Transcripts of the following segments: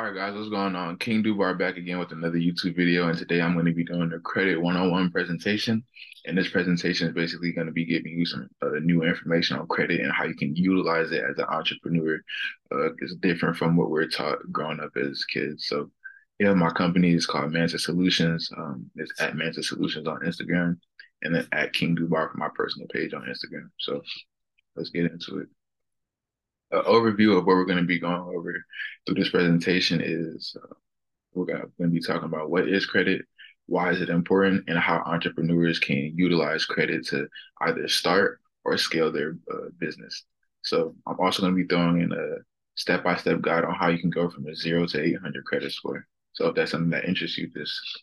All right, guys, what's going on? King Dubar back again with another YouTube video, and today I'm going to be doing a credit 101 presentation. And this presentation is basically going to be giving you some uh, new information on credit and how you can utilize it as an entrepreneur. Uh, it's different from what we're taught growing up as kids. So, yeah, my company is called Manta Solutions. Um, it's at Manta Solutions on Instagram, and then at King Dubar for my personal page on Instagram. So, let's get into it an overview of what we're going to be going over through this presentation is uh, we're going to be talking about what is credit, why is it important, and how entrepreneurs can utilize credit to either start or scale their uh, business. So I'm also going to be throwing in a step-by-step guide on how you can go from a zero to 800 credit score. So if that's something that interests you, just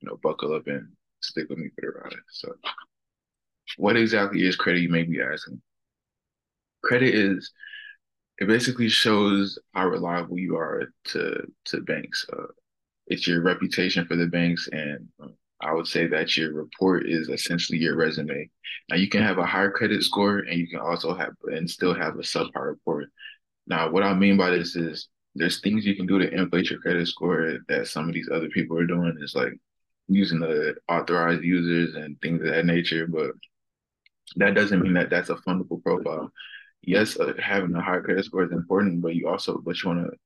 you know, buckle up and stick with me for the ride. So, what exactly is credit? You may be asking credit is it basically shows how reliable you are to to banks. Uh, it's your reputation for the banks, and um, I would say that your report is essentially your resume. Now you can have a higher credit score, and you can also have and still have a subpar report. Now, what I mean by this is there's things you can do to inflate your credit score that some of these other people are doing. Is like using the authorized users and things of that nature, but that doesn't mean that that's a fundable profile yes, uh, having a high credit score is important, but you also but you want to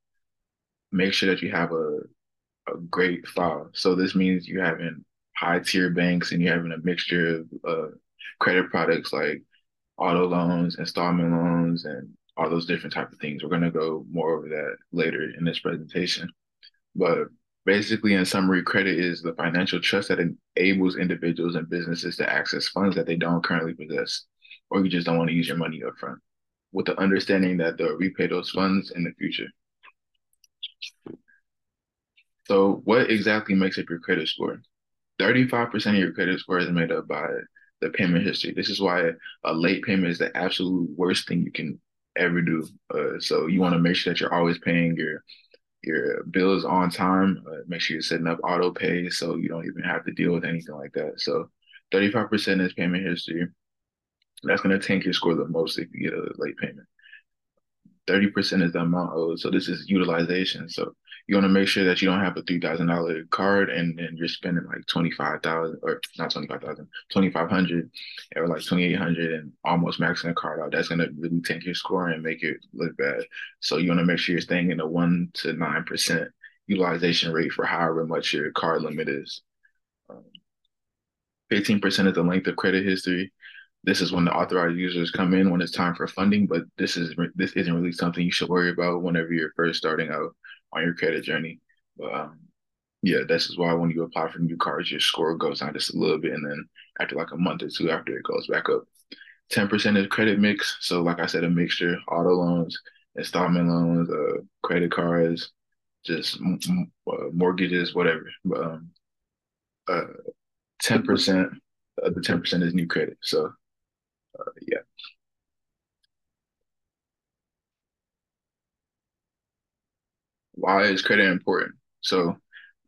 make sure that you have a a great file. So this means you're having high tier banks and you're having a mixture of uh, credit products like auto loans, installment loans, and all those different type of things. We're gonna go more over that later in this presentation. But basically, in summary, credit is the financial trust that enables individuals and businesses to access funds that they don't currently possess, or you just don't want to use your money upfront with the understanding that they'll repay those funds in the future. So, what exactly makes up your credit score? 35% of your credit score is made up by the payment history. This is why a late payment is the absolute worst thing you can ever do. Uh, so, you want to make sure that you're always paying your your bills on time. Uh, make sure you're setting up auto pay so you don't even have to deal with anything like that. So, 35% is payment history. That's going to tank your score the most if you get a late payment. 30% is the amount owed. So this is utilization. So you want to make sure that you don't have a $3,000 card and then you're spending like 25,000 or not 25,000, 2,500 or like 2,800 and almost maxing the card out. That's going to really tank your score and make it look bad. So you want to make sure you're staying in the one to 9% utilization rate for however much your card limit is. Um, 15% is the length of credit history this is when the authorized users come in when it's time for funding but this is this isn't really something you should worry about whenever you're first starting out on your credit journey. But um, yeah this is why when you apply for new cards your score goes down just a little bit and then after like a month or two after it goes back up. 10% is credit mix. So like i said a mixture auto loans installment loans uh, credit cards just uh, mortgages whatever. But um, uh, 10% of the 10% is new credit. So uh, yeah. Why is credit important? So,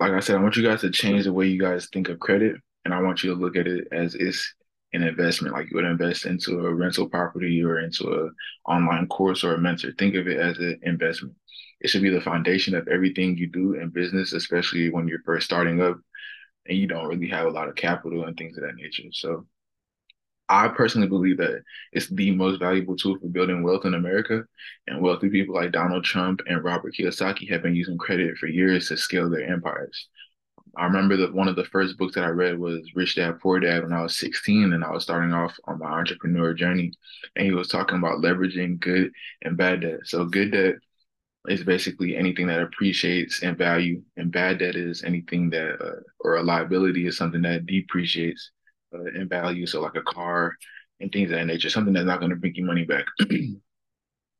like I said, I want you guys to change the way you guys think of credit, and I want you to look at it as it's an investment, like you would invest into a rental property or into a online course or a mentor. Think of it as an investment. It should be the foundation of everything you do in business, especially when you're first starting up and you don't really have a lot of capital and things of that nature. So I personally believe that it's the most valuable tool for building wealth in America. And wealthy people like Donald Trump and Robert Kiyosaki have been using credit for years to scale their empires. I remember that one of the first books that I read was Rich Dad Poor Dad when I was 16 and I was starting off on my entrepreneur journey. And he was talking about leveraging good and bad debt. So, good debt is basically anything that appreciates in value, and bad debt is anything that, uh, or a liability is something that depreciates uh, in value. So like a car and things of that nature, something that's not going to bring you money back.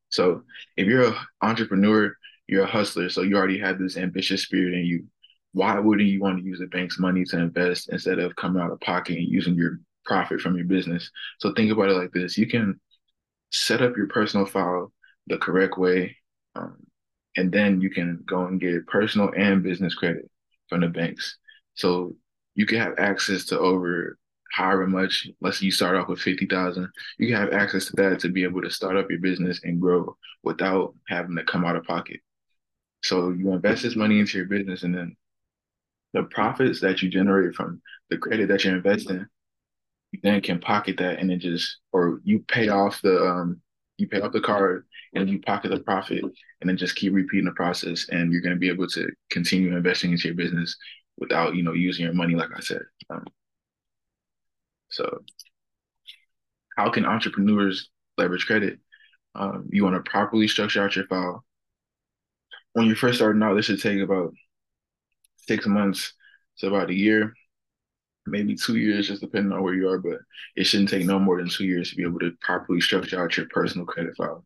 so if you're an entrepreneur, you're a hustler, so you already have this ambitious spirit in you. Why wouldn't you want to use the bank's money to invest instead of coming out of pocket and using your profit from your business? So think about it like this: you can set up your personal file the correct way, um, and then you can go and get personal and business credit from the banks. So you can have access to over however much, let's say you start off with 50,000, you can have access to that to be able to start up your business and grow without having to come out of pocket. So you invest this money into your business, and then the profits that you generate from the credit that you're investing, you then can pocket that and then just, or you pay off the um, you pay off the card and you pocket the profit and then just keep repeating the process and you're going to be able to continue investing into your business without you know using your money like i said um, so how can entrepreneurs leverage credit um, you want to properly structure out your file when you're first starting out this should take about six months to about a year maybe two years, just depending on where you are, but it shouldn't take no more than two years to be able to properly structure out your personal credit file.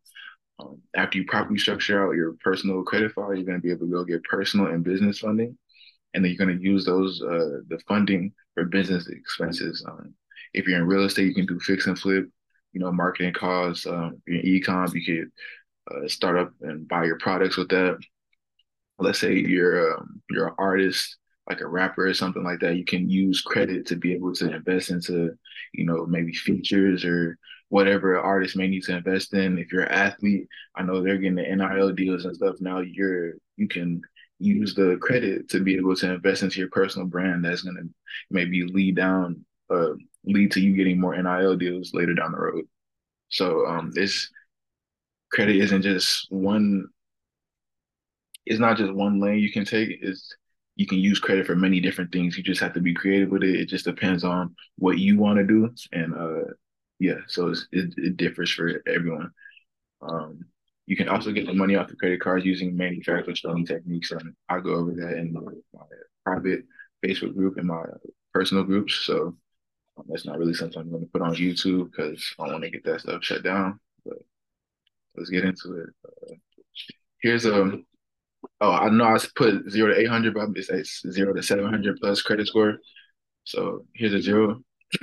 Um, after you properly structure out your personal credit file, you're going to be able to go get personal and business funding, and then you're going to use those uh, the funding for business expenses. Um, if you're in real estate, you can do fix and flip. You know, marketing costs. Um, in e-com, you could uh, start up and buy your products with that. Let's say you're um, you're an artist like a rapper or something like that, you can use credit to be able to invest into, you know, maybe features or whatever an artist may need to invest in. If you're an athlete, I know they're getting the NIL deals and stuff. Now you're you can use the credit to be able to invest into your personal brand that's gonna maybe lead down uh lead to you getting more NIL deals later down the road. So um this credit isn't just one it's not just one lane you can take. It's you can use credit for many different things. You just have to be creative with it. It just depends on what you want to do, and uh, yeah, so it it differs for everyone. Um, you can also get the money off the credit cards using manufactured spending techniques, and I go over that in my, private Facebook group and my personal groups. So that's not really something I'm going to put on YouTube because I want to get that stuff shut down. But let's get into it. Uh, here's a um, Oh, I know I put zero to eight hundred, but it's, it's zero to seven hundred plus credit score. So here's a zero.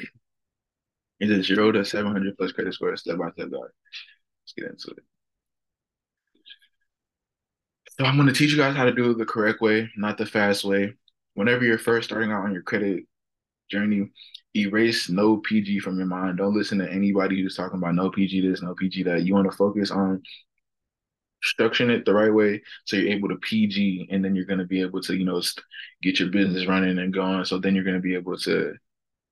Here's a zero to seven hundred plus credit score, step by step guide. Let's get into it. So I'm going to teach you guys how to do it the correct way, not the fast way. Whenever you're first starting out on your credit journey, erase no PG from your mind. Don't listen to anybody who's talking about no PG this, no PG that. You want to focus on structuring it the right way so you're able to PG and then you're going to be able to, you know, get your business running and going. So then you're going to be able to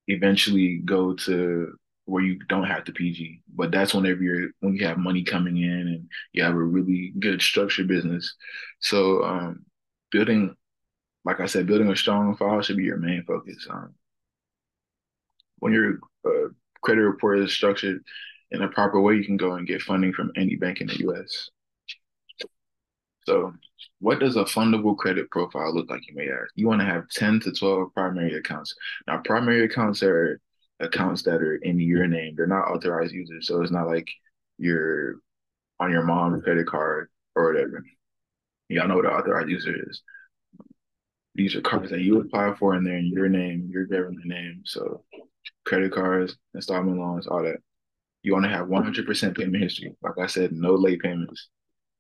eventually go to where you don't have to PG. But that's whenever you're when you have money coming in and you have a really good structured business. So um building like I said, building a strong file should be your main focus. Um, when your uh, credit report is structured in a proper way, you can go and get funding from any bank in the U.S. So, what does a fundable credit profile look like? You may ask. You want to have 10 to 12 primary accounts. Now, primary accounts are accounts that are in your name. They're not authorized users. So, it's not like you're on your mom's credit card or whatever. Y'all know what an authorized user is. These are cards that you apply for and they're in your name, your government name. So, credit cards, installment loans, all that. You want to have 100% payment history. Like I said, no late payments.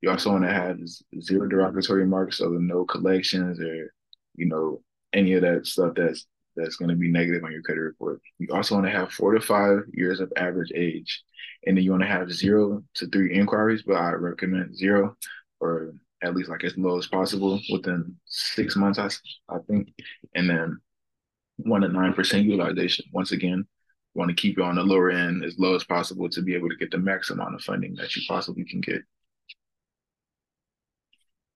You also want to have zero derogatory marks, so no collections or you know any of that stuff that's that's going to be negative on your credit report. You also want to have four to five years of average age, and then you want to have zero to three inquiries, but I recommend zero or at least like as low as possible within six months, I, I think, and then one to nine percent utilization. Once again, want to keep it on the lower end as low as possible to be able to get the max amount of funding that you possibly can get.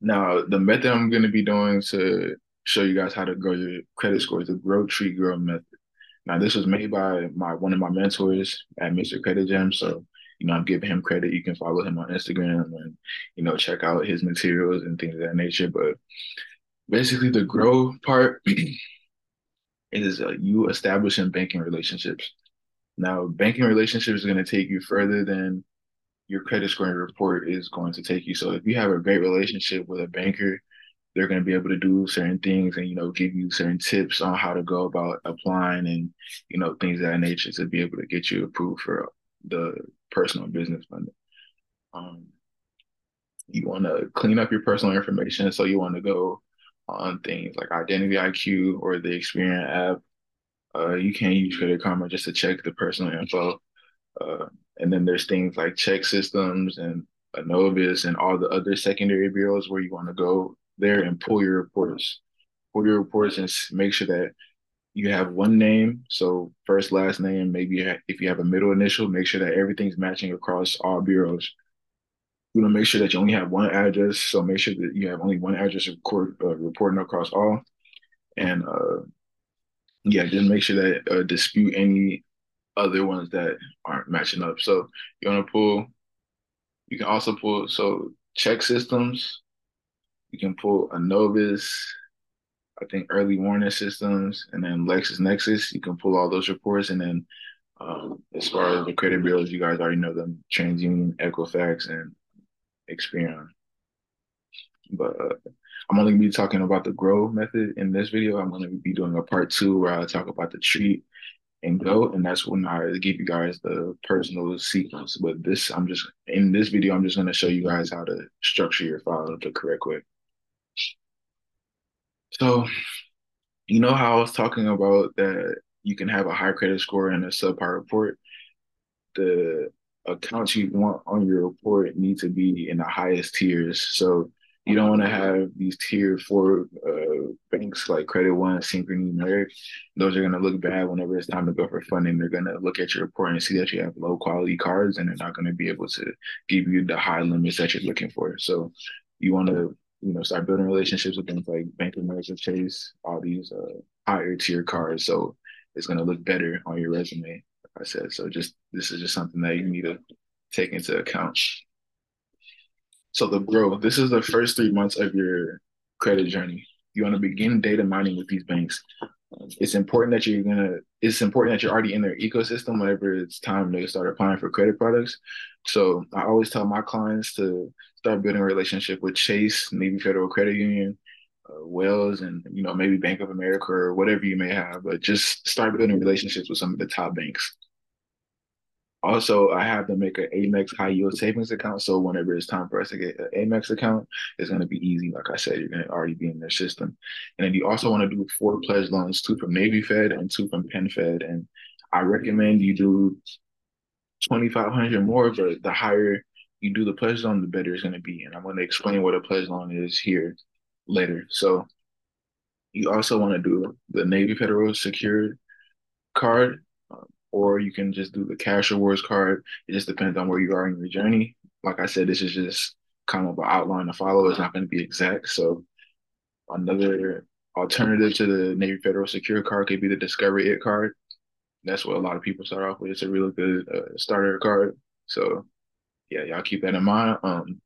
Now, the method I'm going to be doing to show you guys how to grow your credit score is the Grow Treat Go method. Now, this was made by my one of my mentors at Mr. Credit Gem. So, you know, I'm giving him credit. You can follow him on Instagram and, you know, check out his materials and things of that nature. But basically, the grow part is uh, you establishing banking relationships. Now, banking relationships is going to take you further than your credit scoring report is going to take you. So if you have a great relationship with a banker, they're going to be able to do certain things and you know give you certain tips on how to go about applying and you know things of that nature to be able to get you approved for the personal business funding. Um, you want to clean up your personal information, so you want to go on things like Identity IQ or the Experian app. Uh, you can use Credit Karma just to check the personal info. Uh, and then there's things like ChexSystems and Innovis, and all the other secondary bureaus where you want to go there and pull your reports. Pull your reports and make sure that you have one name, so first, last name. Maybe if you have a middle initial, make sure that everything's matching across all bureaus. You want to make sure that you only have one address, so make sure that you have only one address uh, reporting across all. And uh, yeah, just make sure that uh, dispute any other ones that aren't matching up. So you want to pull. You can also pull so ChexSystems. You can pull Innovis, I think early warning systems, and then LexisNexis. You can pull all those reports, and then um, as far as the credit bureaus, you guys already know them: TransUnion, Equifax, and Experian. But uh, I'm only gonna be talking about the grow method in this video. I'm gonna be doing a part two where I talk about the treat and go, and that's when I give you guys the personal sequence. But this, I'm just in this video, I'm just gonna show you guys how to structure your file the correct way. So, you know how I was talking about that you can have a high credit score and a subpar report. The accounts you want on your report need to be in the highest tiers. So you don't want to have these tier four uh, banks like Credit One, Synchrony, Merrick. Those are going to look bad whenever it's time to go for funding. They're going to look at your report and see that you have low quality cards, and they're not going to be able to give you the high limits that you're looking for. So you want to you know start building relationships with things like Bank of America, Chase, all these uh, higher tier cards. So it's going to look better on your resume. Like I said, so just this is just something that you need to take into account. So the growth, this is the first three months of your credit journey. You want to begin data mining with these banks. It's important that you're gonna. It's important that you're already in their ecosystem whenever it's time to start applying for credit products. So I always tell my clients to start building a relationship with Chase, Navy Federal Credit Union, uh, Wells, and you know maybe Bank of America or whatever you may have. But just start building relationships with some of the top banks. Also, I have to make an Amex high yield savings account. So whenever it's time for us to get an Amex account, it's going to be easy. Like I said, you're going to already be in their system. And then you also want to do four pledge loans, two from Navy Fed and two from PenFed. And I recommend you do 2,500 more, but the higher you do the pledge loan, the better it's going to be. And I'm going to explain what a pledge loan is here later. So you also want to do the Navy Federal secured card or you can just do the cash rewards card. It just depends on where you are in your journey. Like I said, this is just kind of an outline to follow. It's not going to be exact. So another alternative to the Navy Federal Secure card could be the Discovery It card. That's what a lot of people start off with. It's a really good uh, starter card. So yeah, y'all keep that in mind. Um,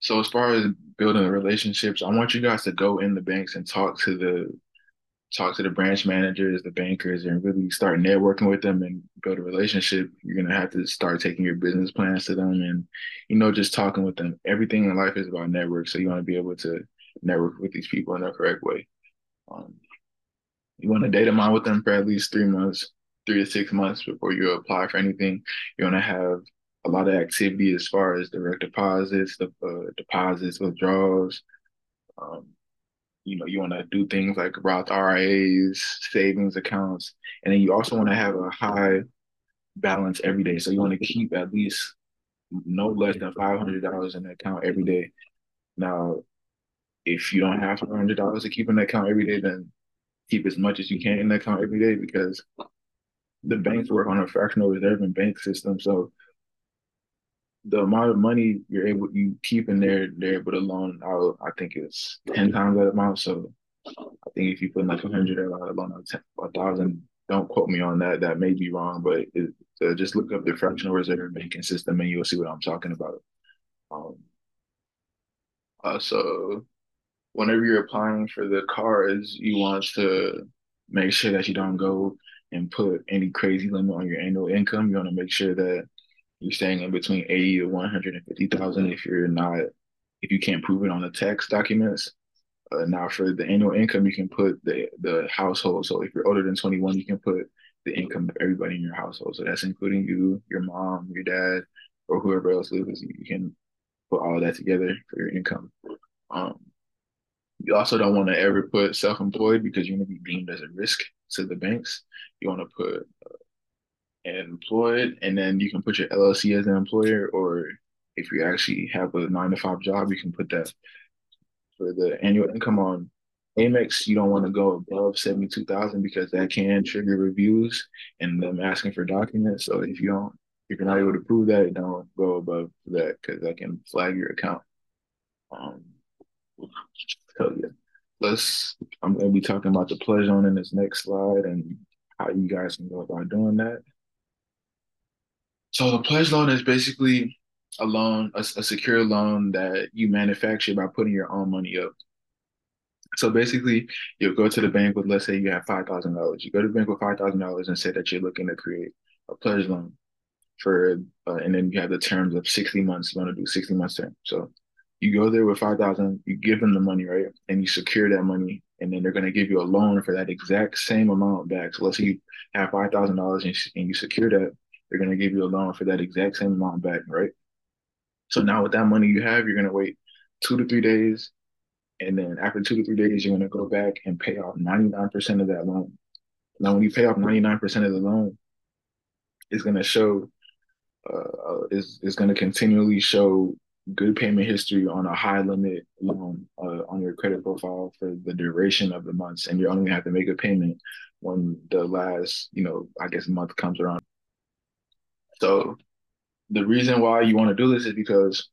so as far as building relationships, I want you guys to go in the banks and talk to the talk to the branch managers, the bankers, and really start networking with them and build a relationship, you're gonna have to start taking your business plans to them and you know just talking with them. Everything in life is about network, so you want to be able to network with these people in the correct way. Um, you want to data mine with them for at least three months, three to six months before you apply for anything. You want to have a lot of activity as far as direct deposits, the uh, deposits, withdrawals. Um, you know, you want to do things like Roth IRAs, savings accounts, and then you also want to have a high balance every day. So you want to keep at least no less than five hundred dollars in the account every day. Now, if you don't have five hundred dollars to keep in the account every day, then keep as much as you can in the account every day because the banks work on a fractional reserve and bank system. So the amount of money you're able you keep in there, they're able to loan out. I think it's ten times that amount. So I think if you put like a hundred or a loan out a thousand, don't quote me on that. That may be wrong, but it, uh, just look up the fractional reserve banking system and you'll see what I'm talking about. Um, uh, so whenever you're applying for the cards, you want to make sure that you don't go and put any crazy limit on your annual income. You want to make sure that you're staying in between 80 to 150,000 if you're not if you can't prove it on the tax documents. Uh, now for the annual income, you can put the the household. So if you're older than 21, you can put the income of everybody in your household. So that's including you, your mom, your dad, or whoever else lives. You can put all of that together for your income. Um, you also don't want to ever put self-employed because you're going to be deemed as a risk to the banks. You want to put uh, employed, and then you can put your LLC as an employer, or if you actually have a nine to five job, you can put that for the annual income on Amex. You don't want to go above seventy two thousand because that can trigger reviews and them asking for documents. So if you don't, if you're not able to prove that, don't go above that because that can flag your account. Um, so yeah, let's. I'm gonna be talking about the pledge on in this next slide and how you guys can go about doing that. So the pledge loan is basically a loan, a, a secure loan that you manufacture by putting your own money up. So basically, you'll go to the bank with, let's say you have five thousand dollars. You go to the bank with five thousand dollars and say that you're looking to create a pledge loan for, uh, and then you have the terms of sixty months. You want to do sixty months term. So you go there with five thousand. You give them the money, right, and you secure that money, and then they're going to give you a loan for that exact same amount back. So let's say you have five thousand dollars and you secure that, they're going to give you a loan for that exact same amount back, right? So now with that money you have, you're going to wait two to three days and then after two to three days, you're going to go back and pay off 99% of that loan. Now, when you pay off 99% of the loan, it's going to show, uh, uh is is going to continually show good payment history on a high limit loan uh, on your credit profile for the duration of the months. And you only have to make a payment when the last, you know, I guess month comes around. So the reason why you want to do this is because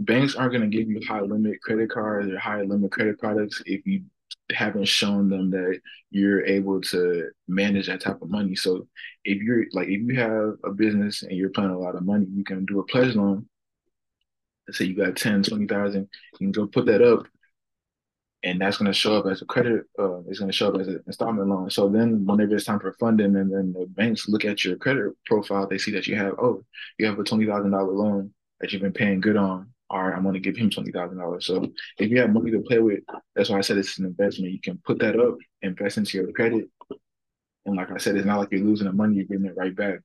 banks aren't going to give you high limit credit cards or high limit credit products if you haven't shown them that you're able to manage that type of money. So if you're like if you have a business and you're paying a lot of money, you can do a pledge loan. Let's say you got 10, 20,000, you can go put that up and that's going to show up as a credit. Uh, it's going to show up as an installment loan. So then, whenever it's time for funding, and then the banks look at your credit profile, they see that you have oh, you have a twenty thousand dollar loan that you've been paying good on, all right, I'm going to give him twenty thousand dollars. So if you have money to play with, that's why I said it's an investment. You can put that up, invest into your credit, and like I said, it's not like you're losing the money; you're getting it right back.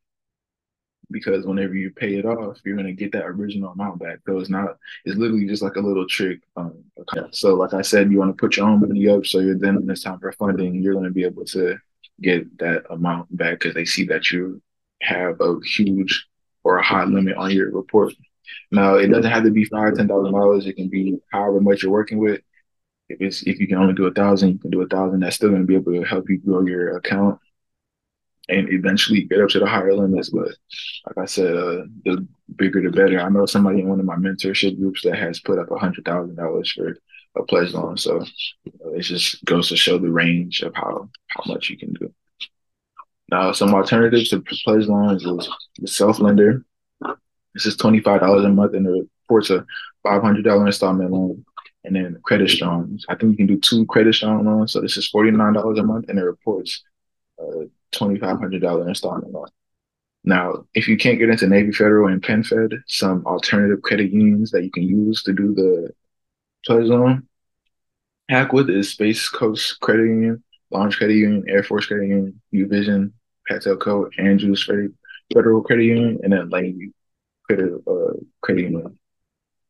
Because whenever you pay it off, you're to get that original amount back. So it's not; it's literally just like a little trick. Um, so like I said, you want to put your own money up, so you're then when it's time for funding, you're to be able to get that amount back because they see that you have a huge or a high limit on your report. Now it doesn't have to be five, ten thousand dollars. It can be however much you're working with. If it's if you can only do a thousand, you can do a thousand. That's still to be able to help you grow your account and eventually get up to the higher limits. But like I said, uh, the bigger the better. I know somebody in one of my mentorship groups that has put up a hundred thousand dollars for a pledge loan. So you know, it just goes to show the range of how how much you can do. Now, some alternatives to pledge loans is the self lender. This is twenty five dollars a month and it reports a five hundred dollar installment loan. And then credit strong. I think you can do two credit strong loans. So this is forty nine dollars a month, and it reports uh, $2,500 installment loan. Now, if you can't get into Navy Federal and PenFed, some alternative credit unions that you can use to do the pledge loan, Hackwood is Space Coast Credit Union, Launch Credit Union, Air Force Credit Union, Uvision, Patelco, Andrews Federal Credit Union, and then Lane Credit, uh, Credit Union.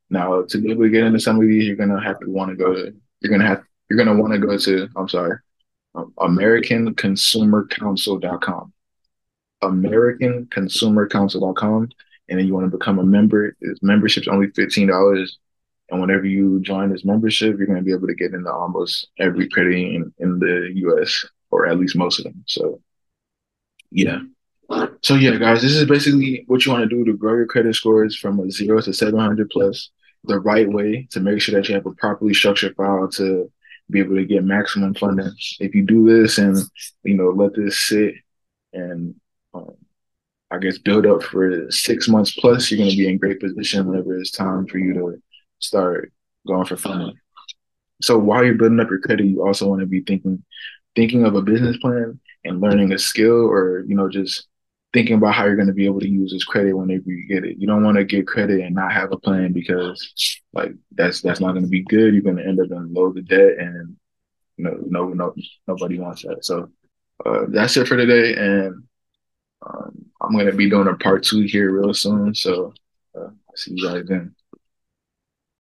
Now, to be able to get into some of these, you're gonna have to want to go to. You're gonna have. You're gonna want to go to. I'm sorry. AmericanConsumerCouncil.com. AmericanConsumerCouncil.com, and then you want to become a member. This membership's only fifteen dollars, and whenever you join this membership, you're gonna be able to get into almost every credit union in the U.S. or at least most of them. So, yeah. So yeah, guys, this is basically what you want to do to grow your credit scores from a zero to 700 plus the right way to make sure that you have a properly structured file to be able to get maximum funding. If you do this and you know let this sit and um, I guess build up for six months plus, you're going to be in great position whenever it's time for you to start going for funding. So while you're building up your credit, you also want to be thinking thinking of a business plan and learning a skill or you know just thinking about how you're going to be able to use this credit whenever you get it. You don't want to get credit and not have a plan because like that's that's not going to be good. You're going to end up in load the debt, and know, no, no, nobody wants that. So uh, that's it for today, and um, I'm going to be doing a part two here real soon. So uh, see you guys then.